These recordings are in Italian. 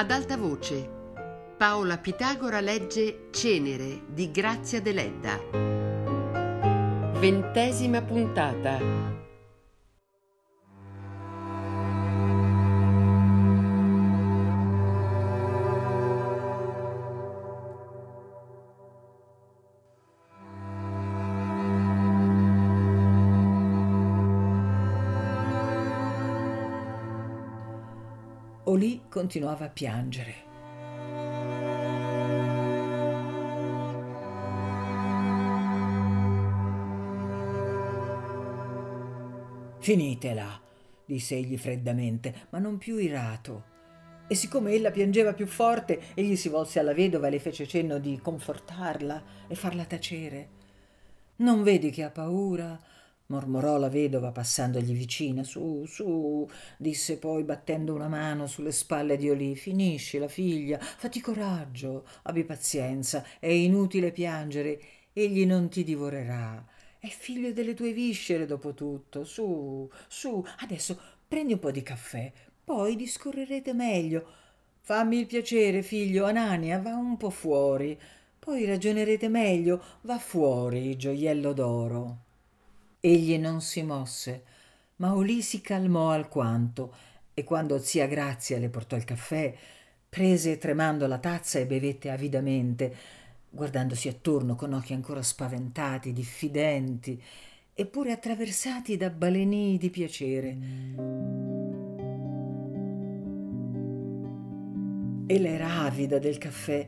Ad alta voce. Paola Pitagora legge Cenere di Grazia Deledda. Ventesima puntata. Olì continuava a piangere. Finitela, disse egli freddamente, ma non più irato. E siccome ella piangeva più forte, egli si volse alla vedova e le fece cenno di confortarla e farla tacere. Non vedi che ha paura? Mormorò la vedova passandogli vicina. Su, su, disse poi battendo una mano sulle spalle di Olì. Finisci la figlia, fatti coraggio, abbi pazienza, è inutile piangere, egli non ti divorerà. È figlio delle tue viscere, dopo tutto. Su, su, adesso prendi un po' di caffè, poi discorrerete meglio. Fammi il piacere, figlio, Anania, va un po' fuori. Poi ragionerete meglio, va fuori, gioiello d'oro. Egli non si mosse, ma Olì si calmò alquanto e quando zia Grazia le portò il caffè, prese tremando la tazza e bevette avidamente, guardandosi attorno con occhi ancora spaventati, diffidenti, eppure attraversati da balenii di piacere. Ella era avida del caffè,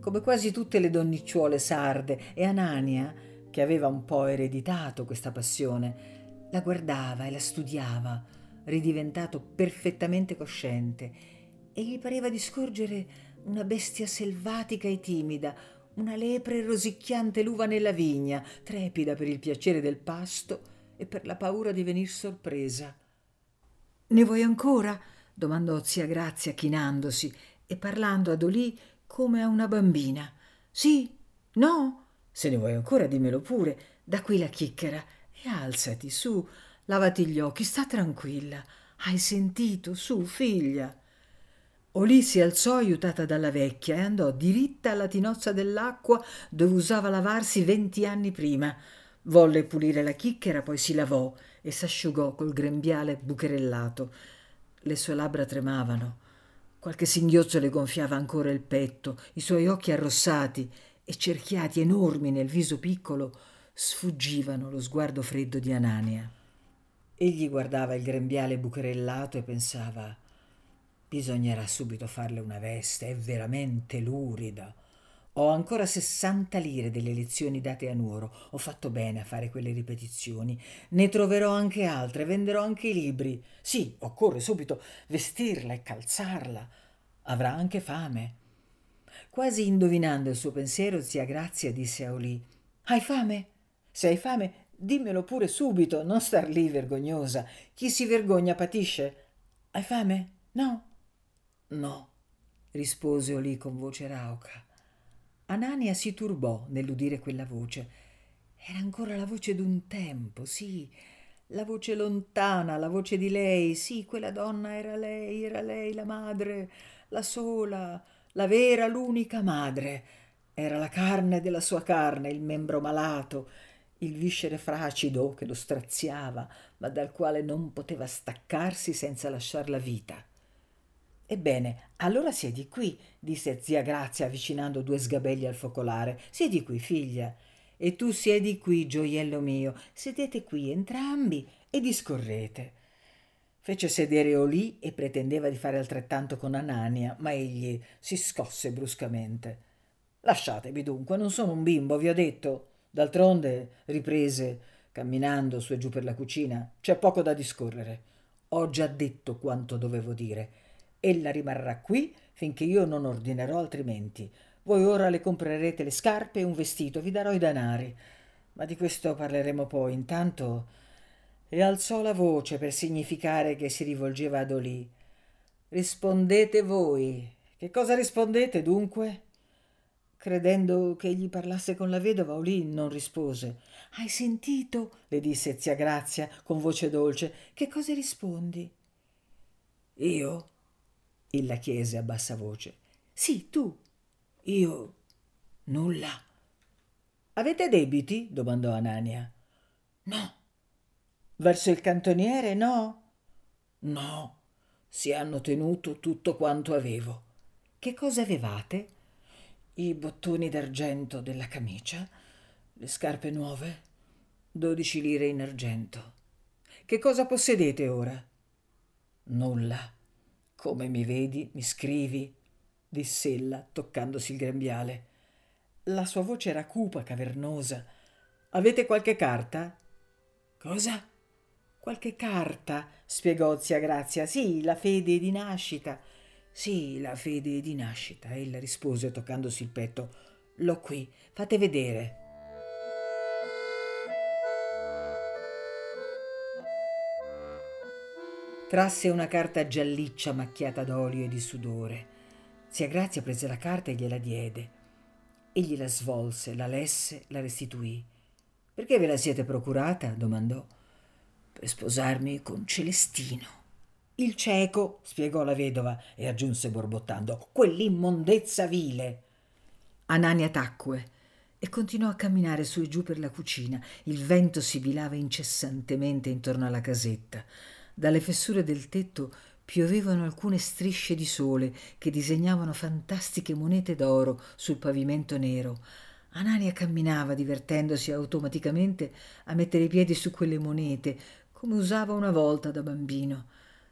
come quasi tutte le donnicciuole sarde, e Anania, che aveva un po' ereditato questa passione, la guardava e la studiava, ridiventato perfettamente cosciente, e gli pareva di scorgere una bestia selvatica e timida, una lepre rosicchiante l'uva nella vigna, trepida per il piacere del pasto e per la paura di venir sorpresa. Ne vuoi ancora? domandò zia Grazia chinandosi e parlando ad Olì come a una bambina. Sì? No? Se ne vuoi ancora, dimmelo pure. Da qui la chicchera. E alzati, su, lavati gli occhi, sta tranquilla. Hai sentito? Su, figlia. Olì si alzò aiutata dalla vecchia e andò diritta alla tinozza dell'acqua dove usava lavarsi venti anni prima. Volle pulire la chicchera, poi si lavò e s'asciugò col grembiale bucherellato. Le sue labbra tremavano. Qualche singhiozzo le gonfiava ancora il petto, i suoi occhi arrossati e cerchiati enormi nel viso piccolo sfuggivano lo sguardo freddo di Anania. Egli guardava il grembiale bucherellato e pensava bisognerà subito farle una veste, è veramente lurida. Ho ancora sessanta lire delle lezioni date a Nuoro. Ho fatto bene a fare quelle ripetizioni. Ne troverò anche altre, venderò anche i libri. Sì, occorre subito vestirla e calzarla. Avrà anche fame. Quasi indovinando il suo pensiero, zia Grazia disse a Olì: Hai fame? Se hai fame, dimmelo pure subito, non star lì vergognosa. Chi si vergogna patisce. Hai fame? No? No, rispose Olì con voce rauca. Anania si turbò nell'udire quella voce. Era ancora la voce d'un tempo, sì, la voce lontana, la voce di lei, sì, quella donna era lei, era lei la madre, la sola, la vera, l'unica madre. Era la carne della sua carne, il membro malato, il viscere fracido che lo straziava, ma dal quale non poteva staccarsi senza lasciar la vita. Ebbene, allora siedi qui, disse zia Grazia avvicinando due sgabelli al focolare. Siedi qui, figlia. E tu siedi qui, gioiello mio. Sedete qui entrambi e discorrete. Fece sedere Olì e pretendeva di fare altrettanto con Anania, ma egli si scosse bruscamente. Lasciatemi dunque, non sono un bimbo, vi ho detto. D'altronde, riprese, camminando su e giù per la cucina, c'è poco da discorrere. Ho già detto quanto dovevo dire. Ella rimarrà qui finché io non ordinerò altrimenti. Voi ora le comprerete le scarpe e un vestito, vi darò i danari. Ma di questo parleremo poi. Intanto e alzò la voce per significare che si rivolgeva ad Olì. Rispondete voi. Che cosa rispondete dunque? Credendo che egli parlasse con la vedova, Olì non rispose. Hai sentito? le disse zia Grazia con voce dolce. Che cosa rispondi? Io? Ella chiese a bassa voce. Sì, tu. Io. Nulla. Avete debiti? domandò Anania. No. Verso il cantoniere, no? No. Si hanno tenuto tutto quanto avevo. Che cosa avevate? I bottoni d'argento della camicia, le scarpe nuove, dodici lire in argento. Che cosa possedete ora? Nulla. Come mi vedi, mi scrivi, diss'ella, toccandosi il grembiale. La sua voce era cupa, cavernosa. Avete qualche carta? Cosa? Qualche carta, spiegò zia Grazia. Sì, la fede di nascita. Sì, la fede di nascita, ella rispose toccandosi il petto. L'ho qui, fate vedere. Trasse una carta gialliccia macchiata d'olio e di sudore. Zia Grazia prese la carta e gliela diede. Egli la svolse, la lesse, la restituì. Perché ve la siete procurata? domandò. Per sposarmi con Celestino. Il cieco, spiegò la vedova e aggiunse borbottando, quell'immondezza vile. Anania tacque e continuò a camminare su e giù per la cucina. Il vento sibilava incessantemente intorno alla casetta. Dalle fessure del tetto piovevano alcune strisce di sole che disegnavano fantastiche monete d'oro sul pavimento nero. Anania camminava divertendosi automaticamente a mettere i piedi su quelle monete, come usava una volta da bambino.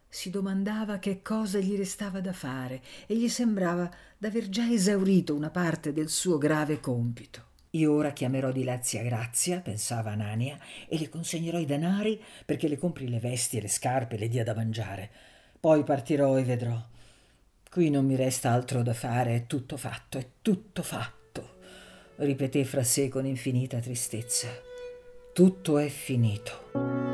Si domandava che cosa gli restava da fare e gli sembrava d'aver già esaurito una parte del suo grave compito. Io ora chiamerò di là zia Grazia, pensava Anania, e le consegnerò i denari perché le compri le vesti e le scarpe e le dia da mangiare. Poi partirò e vedrò. Qui non mi resta altro da fare, è tutto fatto, è tutto fatto, ripeté fra sé con infinita tristezza. Tutto è finito.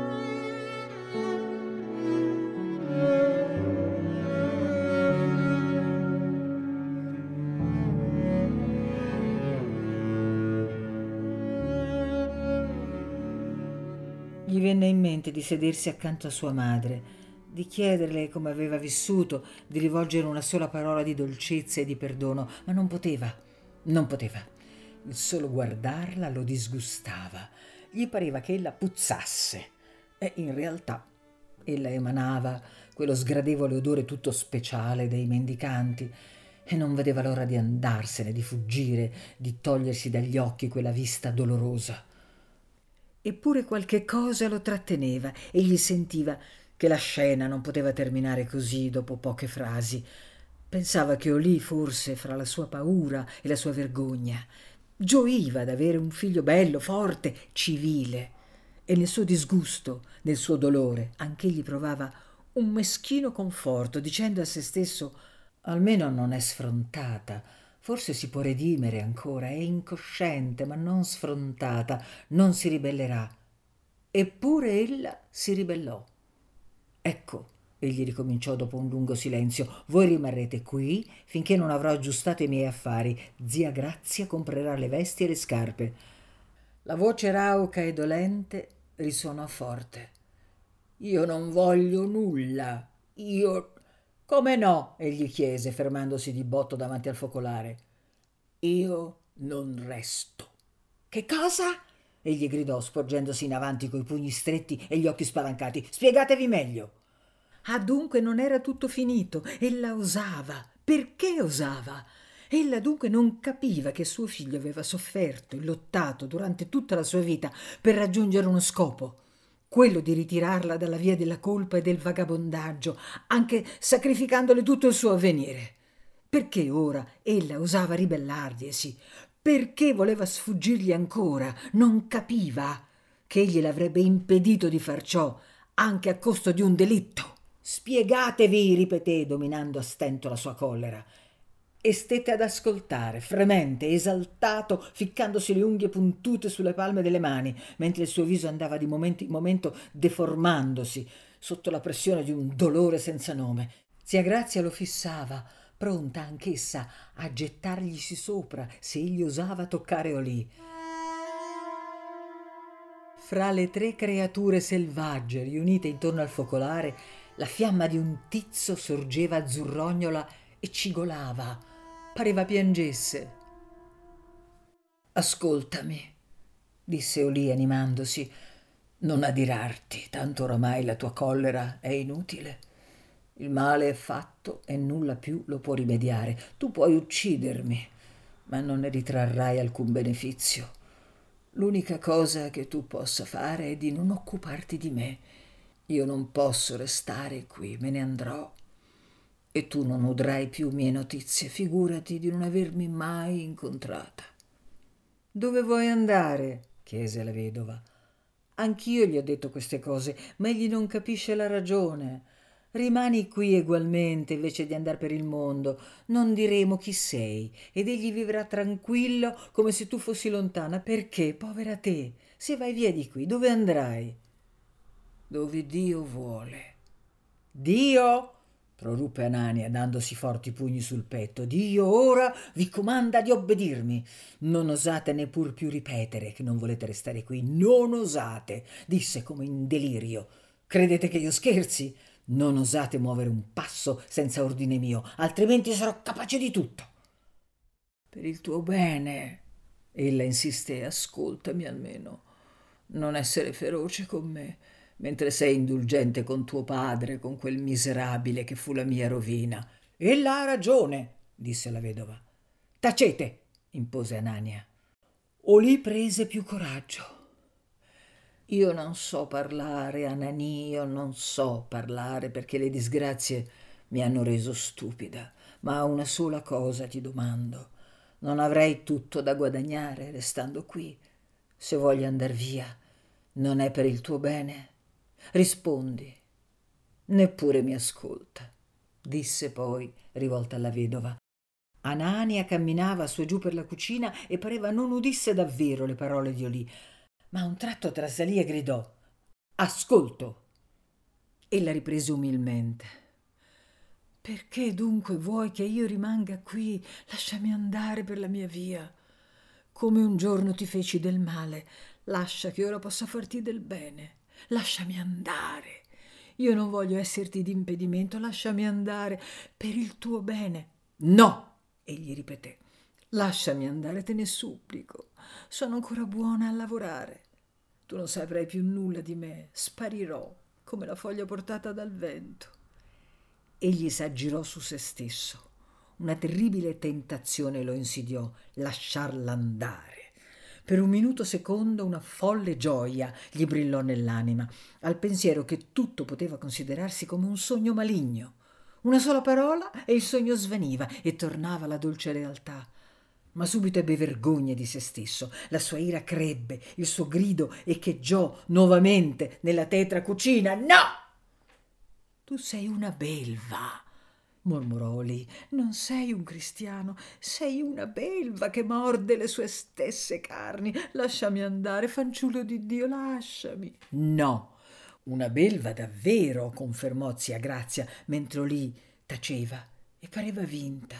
Di sedersi accanto a sua madre, di chiederle come aveva vissuto, di rivolgere una sola parola di dolcezza e di perdono, ma non poteva, non poteva. Il solo guardarla lo disgustava. Gli pareva che ella puzzasse e in realtà ella emanava quello sgradevole odore tutto speciale dei mendicanti e non vedeva l'ora di andarsene, di fuggire, di togliersi dagli occhi quella vista dolorosa. Eppure qualche cosa lo tratteneva. Egli sentiva che la scena non poteva terminare così dopo poche frasi. Pensava che Olì forse fra la sua paura e la sua vergogna gioiva d'avere un figlio bello, forte, civile. E nel suo disgusto, nel suo dolore, anch'egli provava un meschino conforto, dicendo a se stesso almeno non è sfrontata Forse si può redimere ancora, è incosciente, ma non sfrontata, non si ribellerà. Eppure ella si ribellò. Ecco, egli ricominciò dopo un lungo silenzio, voi rimarrete qui finché non avrò aggiustato i miei affari. Zia Grazia comprerà le vesti e le scarpe. La voce rauca e dolente risuonò forte. Io non voglio nulla. Io come no? egli chiese, fermandosi di botto davanti al focolare. Io non resto. Che cosa? egli gridò, sporgendosi in avanti coi pugni stretti e gli occhi spalancati. Spiegatevi meglio. Ah, dunque non era tutto finito. Ella osava. Perché osava? Ella dunque non capiva che suo figlio aveva sofferto e lottato durante tutta la sua vita per raggiungere uno scopo quello di ritirarla dalla via della colpa e del vagabondaggio, anche sacrificandole tutto il suo avvenire. Perché ora ella osava ribellarglisi? Perché voleva sfuggirgli ancora? Non capiva che egli l'avrebbe impedito di far ciò, anche a costo di un delitto. Spiegatevi, ripeté, dominando a stento la sua collera e stette ad ascoltare, fremente, esaltato, ficcandosi le unghie puntute sulle palme delle mani, mentre il suo viso andava di momento in momento deformandosi sotto la pressione di un dolore senza nome. Zia Grazia lo fissava, pronta anch'essa a gettarglisi sopra se egli osava toccare Olì. Fra le tre creature selvagge riunite intorno al focolare, La fiamma di un tizzo sorgeva azzurrognola e cigolava, pareva piangesse. Ascoltami, disse Olì animandosi, non adirarti, tanto oramai la tua collera è inutile. Il male è fatto e nulla più lo può rimediare. Tu puoi uccidermi, ma non ne ritrarrai alcun beneficio. L'unica cosa che tu possa fare è di non occuparti di me. Io non posso restare qui, me ne andrò. E tu non udrai più mie notizie, figurati di non avermi mai incontrata. Dove vuoi andare? chiese la vedova. Anch'io gli ho detto queste cose, ma egli non capisce la ragione. Rimani qui egualmente invece di andare per il mondo. Non diremo chi sei ed egli vivrà tranquillo come se tu fossi lontana. Perché, povera te, se vai via di qui, dove andrai? Dove Dio vuole. Dio? Proruppe Anania dandosi forti pugni sul petto. Dio ora vi comanda di obbedirmi. Non osate neppur più ripetere che non volete restare qui. Non osate, disse come in delirio. Credete che io scherzi? Non osate muovere un passo senza ordine mio, altrimenti sarò capace di tutto. Per il tuo bene, ella insiste, ascoltami almeno. Non essere feroce con me mentre sei indulgente con tuo padre, con quel miserabile che fu la mia rovina. Ella ha ragione, disse la vedova. Tacete, impose Anania. Olì prese più coraggio. Io non so parlare, Anani, io non so parlare perché le disgrazie mi hanno reso stupida, ma una sola cosa ti domando. Non avrei tutto da guadagnare restando qui. Se voglio andar via, non è per il tuo bene? Rispondi. Neppure mi ascolta, disse poi, rivolta alla vedova. Anania camminava su e giù per la cucina e pareva non udisse davvero le parole di Olì, ma a un tratto trasalì e gridò Ascolto. Ella riprese umilmente. Perché dunque vuoi che io rimanga qui? Lasciami andare per la mia via. Come un giorno ti feci del male, lascia che ora possa farti del bene. Lasciami andare. Io non voglio esserti d'impedimento, lasciami andare per il tuo bene. No, egli ripeté. Lasciami andare, te ne supplico. Sono ancora buona a lavorare. Tu non saprai più nulla di me. Sparirò come la foglia portata dal vento. Egli s'aggirò su se stesso. Una terribile tentazione lo insidiò, lasciarla andare. Per un minuto secondo una folle gioia gli brillò nell'anima, al pensiero che tutto poteva considerarsi come un sogno maligno. Una sola parola e il sogno svaniva e tornava la dolce realtà. Ma subito ebbe vergogna di se stesso, la sua ira crebbe, il suo grido echeggiò nuovamente nella tetra cucina. No! Tu sei una belva, mormorò lì. Non sei un cristiano, sei una belva che morde le sue stesse carni. Lasciami andare, fanciullo di Dio, lasciami. No, una belva davvero, confermò zia Grazia, mentre lì taceva e pareva vinta.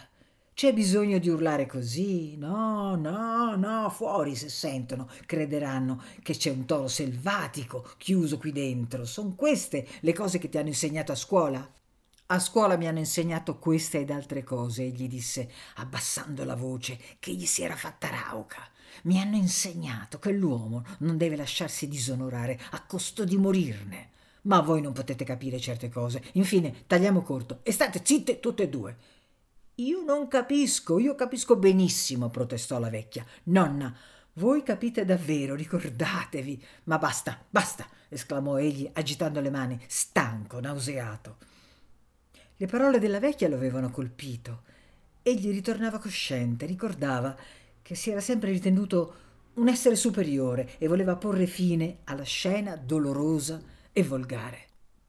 C'è bisogno di urlare così? No, no, no, fuori se sentono, crederanno che c'è un toro selvatico chiuso qui dentro. Sono queste le cose che ti hanno insegnato a scuola? A scuola mi hanno insegnato queste ed altre cose, egli disse, abbassando la voce, che gli si era fatta rauca. Mi hanno insegnato che l'uomo non deve lasciarsi disonorare a costo di morirne. Ma voi non potete capire certe cose. Infine, tagliamo corto e state zitte tutte e due. Io non capisco, io capisco benissimo, protestò la vecchia. Nonna, voi capite davvero, ricordatevi. Ma basta, basta, esclamò egli, agitando le mani, stanco, nauseato. Le parole della vecchia lo avevano colpito. Egli ritornava cosciente, ricordava che si era sempre ritenuto un essere superiore e voleva porre fine alla scena dolorosa e volgare.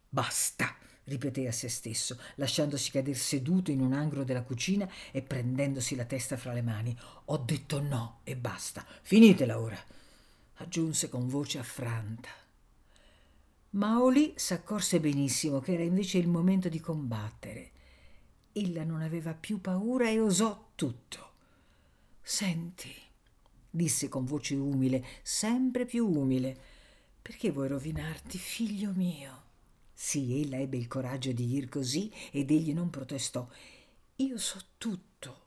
Basta, ripeté a se stesso, lasciandosi cadere seduto in un angolo della cucina e prendendosi la testa fra le mani. Ho detto no e basta. Finitela ora, aggiunse con voce affranta. Maoli s'accorse benissimo che era invece il momento di combattere. Ella non aveva più paura e osò tutto. Senti, disse con voce umile, sempre più umile, perché vuoi rovinarti, figlio mio? Sì, ella ebbe il coraggio di dir così ed egli non protestò. Io so tutto.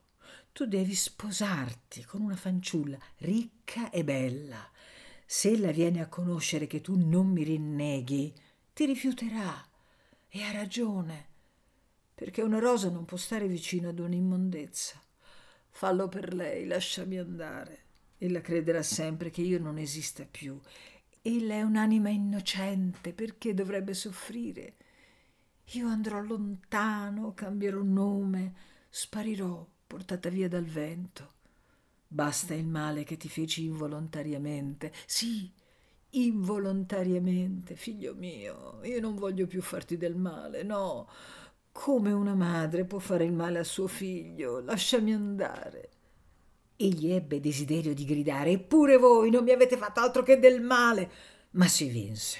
Tu devi sposarti con una fanciulla ricca e bella. Se ella viene a conoscere che tu non mi rinneghi, ti rifiuterà. E ha ragione, perché una rosa non può stare vicino ad un'immondezza. Fallo per lei, lasciami andare. Ella crederà sempre che io non esista più. Ella è un'anima innocente, perché dovrebbe soffrire? Io andrò lontano, cambierò nome, sparirò, portata via dal vento. Basta il male che ti feci involontariamente. Sì, involontariamente, figlio mio. Io non voglio più farti del male, no. Come una madre può fare il male a suo figlio? Lasciami andare. Egli ebbe desiderio di gridare, eppure voi non mi avete fatto altro che del male. Ma si vinse.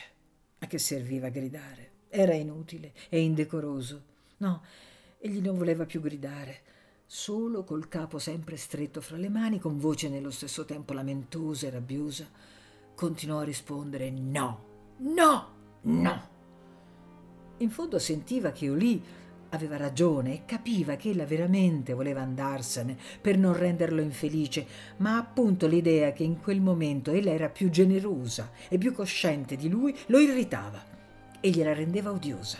A che serviva gridare? Era inutile e indecoroso. No, egli non voleva più gridare. Solo col capo sempre stretto fra le mani, con voce nello stesso tempo lamentosa e rabbiosa, continuò a rispondere no, no, no. In fondo sentiva che Olì aveva ragione e capiva che ella veramente voleva andarsene per non renderlo infelice, ma appunto l'idea che in quel momento ella era più generosa e più cosciente di lui lo irritava e gliela rendeva odiosa.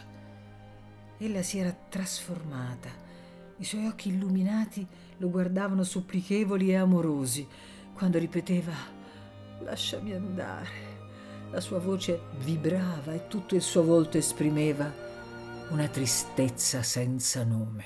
Ella si era trasformata. I suoi occhi illuminati lo guardavano supplichevoli e amorosi quando ripeteva lasciami andare. La sua voce vibrava e tutto il suo volto esprimeva una tristezza senza nome.